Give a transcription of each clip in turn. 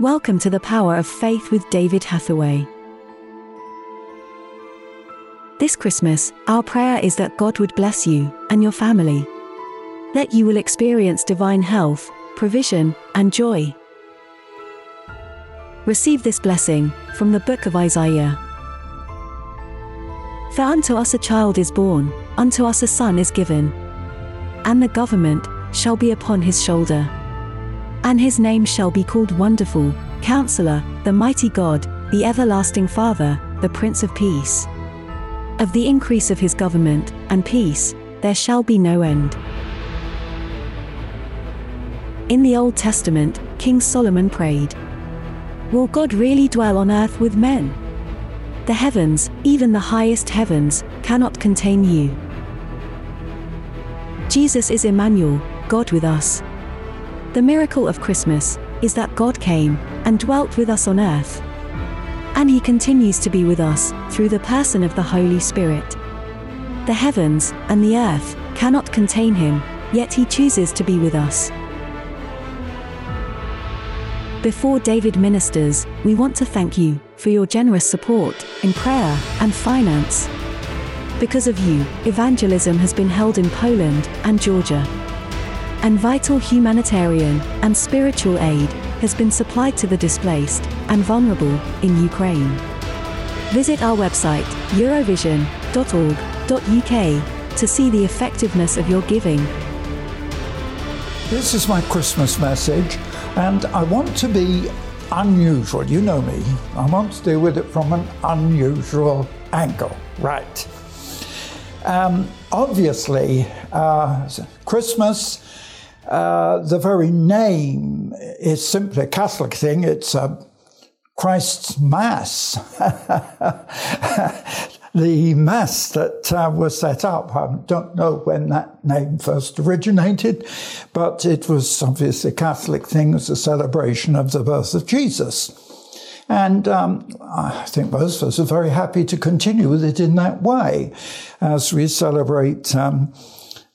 Welcome to the Power of Faith with David Hathaway. This Christmas, our prayer is that God would bless you and your family. That you will experience divine health, provision, and joy. Receive this blessing from the book of Isaiah. For unto us a child is born, unto us a son is given, and the government shall be upon his shoulder. And his name shall be called Wonderful, Counselor, the Mighty God, the Everlasting Father, the Prince of Peace. Of the increase of his government and peace, there shall be no end. In the Old Testament, King Solomon prayed, Will God really dwell on earth with men? The heavens, even the highest heavens, cannot contain you. Jesus is Emmanuel, God with us. The miracle of Christmas is that God came and dwelt with us on earth. And he continues to be with us through the person of the Holy Spirit. The heavens and the earth cannot contain him, yet he chooses to be with us. Before David ministers, we want to thank you for your generous support in prayer and finance. Because of you, evangelism has been held in Poland and Georgia. And vital humanitarian and spiritual aid has been supplied to the displaced and vulnerable in Ukraine. Visit our website, eurovision.org.uk, to see the effectiveness of your giving. This is my Christmas message, and I want to be unusual. You know me. I want to deal with it from an unusual angle. Right. Um, obviously, uh, Christmas, uh, the very name is simply a Catholic thing. It's uh, Christ's Mass. the Mass that uh, was set up, I don't know when that name first originated, but it was obviously a Catholic thing as a celebration of the birth of Jesus. And um, I think most of us are very happy to continue with it in that way as we celebrate um,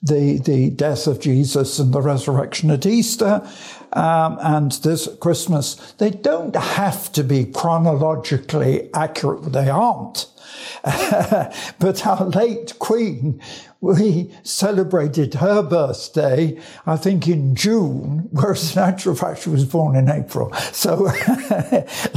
the, the death of Jesus and the resurrection at Easter um, and this Christmas. They don't have to be chronologically accurate. They aren't. but our late Queen, we celebrated her birthday, I think in June, whereas in actual fact she was born in April. So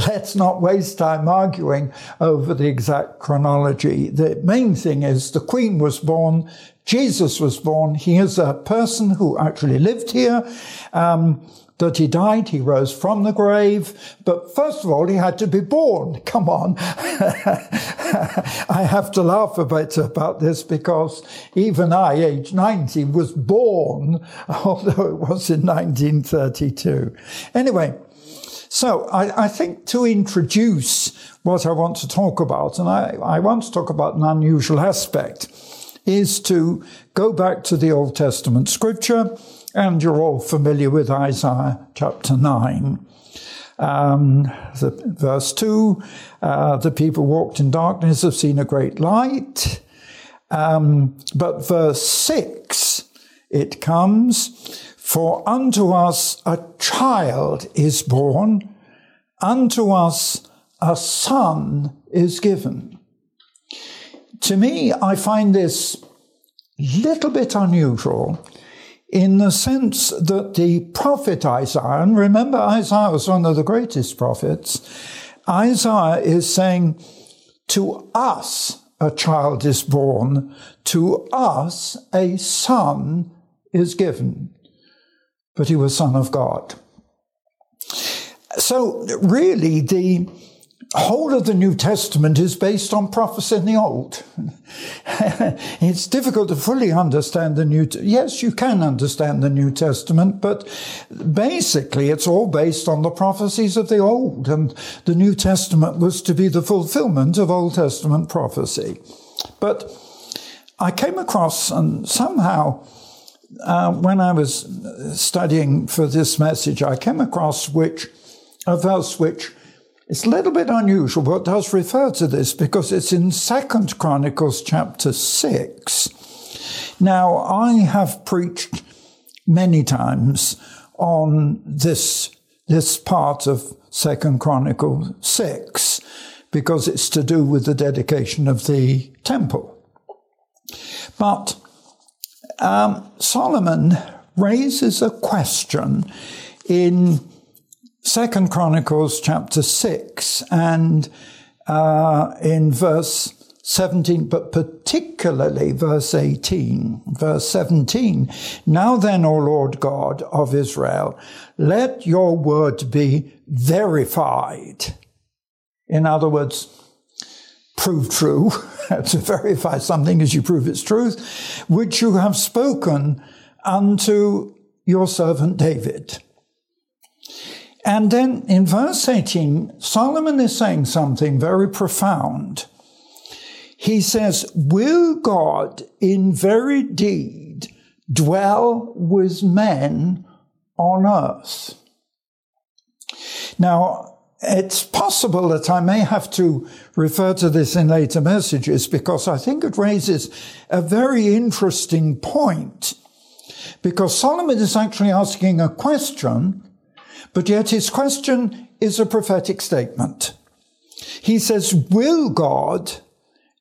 let's not waste time arguing over the exact chronology. The main thing is the Queen was born, Jesus was born. He is a person who actually lived here. Um, that he died, he rose from the grave, but first of all, he had to be born. Come on. I have to laugh a bit about this because even I, age 90, was born, although it was in 1932. Anyway, so I, I, think to introduce what I want to talk about, and I, I want to talk about an unusual aspect, is to go back to the Old Testament scripture and you're all familiar with Isaiah chapter 9. Um, the, verse 2 uh, the people walked in darkness have seen a great light. Um, but verse 6 it comes, For unto us a child is born, unto us a son is given. To me, I find this little bit unusual in the sense that the prophet Isaiah, and remember Isaiah was one of the greatest prophets, Isaiah is saying, to us a child is born, to us a son is given. But he was son of God. So really the whole of the New Testament is based on prophecy in the Old. it's difficult to fully understand the New. yes, you can understand the New Testament, but basically it's all based on the prophecies of the Old, and the New Testament was to be the fulfillment of Old Testament prophecy. But I came across, and somehow. Uh, when I was studying for this message, I came across which a verse which it's a little bit unusual, but does refer to this because it's in Second Chronicles chapter 6. Now, I have preached many times on this this part of Second Chronicles 6 because it's to do with the dedication of the temple. But um, Solomon raises a question in Second Chronicles chapter 6 and uh, in verse 17, but particularly verse 18, verse 17. Now then, O Lord God of Israel, let your word be verified. In other words, prove true. to verify something as you prove its truth, which you have spoken unto your servant David. And then in verse 18, Solomon is saying something very profound. He says, Will God in very deed dwell with men on earth? Now, it's possible that I may have to refer to this in later messages because I think it raises a very interesting point. Because Solomon is actually asking a question but yet his question is a prophetic statement. He says, Will God,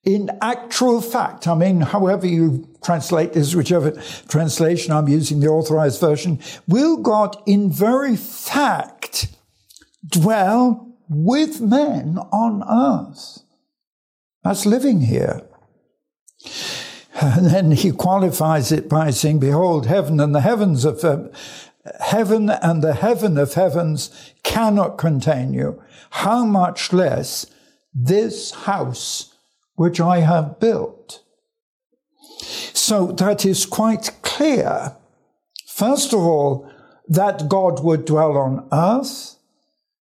in actual fact, I mean, however you translate this, whichever translation I'm using, the authorized version, will God in very fact dwell with men on earth? That's living here. And then he qualifies it by saying, Behold, heaven and the heavens uh, heaven and the heaven of heavens cannot contain you. How much less this house which I have built? So that is quite clear. First of all, that God would dwell on earth.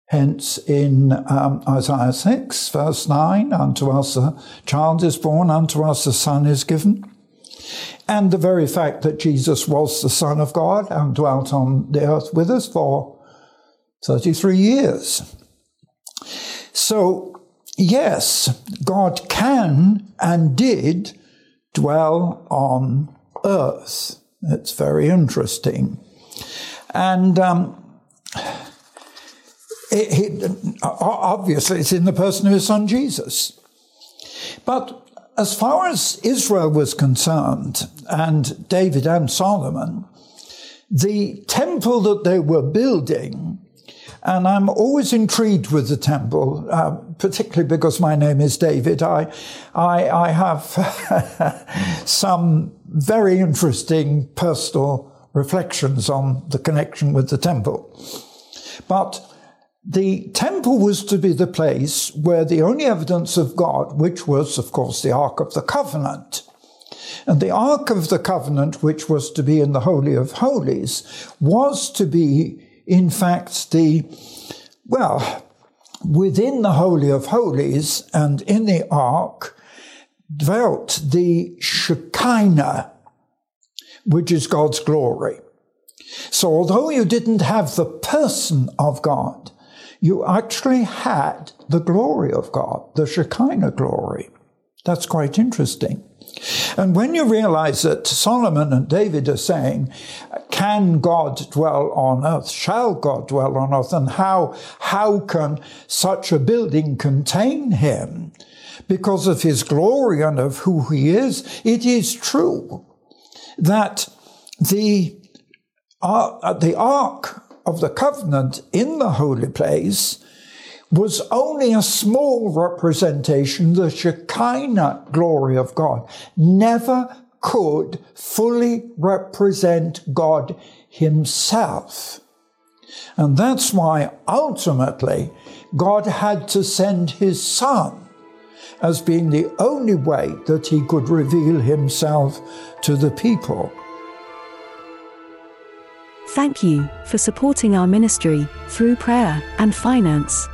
Hence, in um, Isaiah 6, verse 9, unto us a child is born, unto us a son is given and the very fact that Jesus was the Son of God and dwelt on the earth with us for 33 years. So, yes, God can and did dwell on earth. It's very interesting. And um, it, it, obviously, it's in the person of his son Jesus. But as far as Israel was concerned, and David and Solomon, the temple that they were building, and I'm always intrigued with the temple, uh, particularly because my name is David. I, I, I have some very interesting personal reflections on the connection with the temple. But the temple was to be the place where the only evidence of God, which was, of course, the Ark of the Covenant, and the Ark of the Covenant, which was to be in the Holy of Holies, was to be, in fact, the, well, within the Holy of Holies and in the Ark dwelt the Shekinah, which is God's glory. So although you didn't have the person of God, you actually had the glory of God, the Shekinah glory. That's quite interesting. And when you realize that Solomon and David are saying, can God dwell on earth? Shall God dwell on earth? And how, how can such a building contain him? Because of his glory and of who he is, it is true that the, uh, the ark of the covenant in the holy place was only a small representation, the Shekinah glory of God, never could fully represent God himself. And that's why ultimately God had to send his son as being the only way that he could reveal himself to the people. Thank you for supporting our ministry through prayer and finance.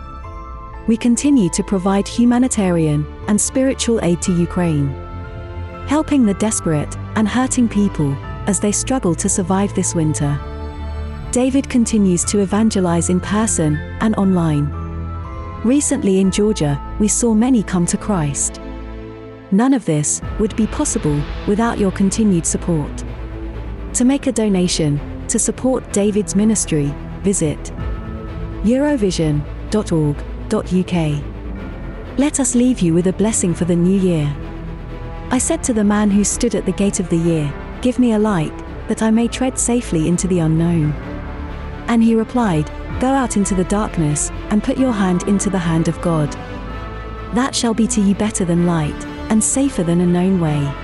We continue to provide humanitarian and spiritual aid to Ukraine, helping the desperate and hurting people as they struggle to survive this winter. David continues to evangelize in person and online. Recently in Georgia, we saw many come to Christ. None of this would be possible without your continued support. To make a donation, to support David's ministry, visit eurovision.org.uk. Let us leave you with a blessing for the new year. I said to the man who stood at the gate of the year, Give me a light, that I may tread safely into the unknown. And he replied, Go out into the darkness, and put your hand into the hand of God. That shall be to you better than light, and safer than a known way.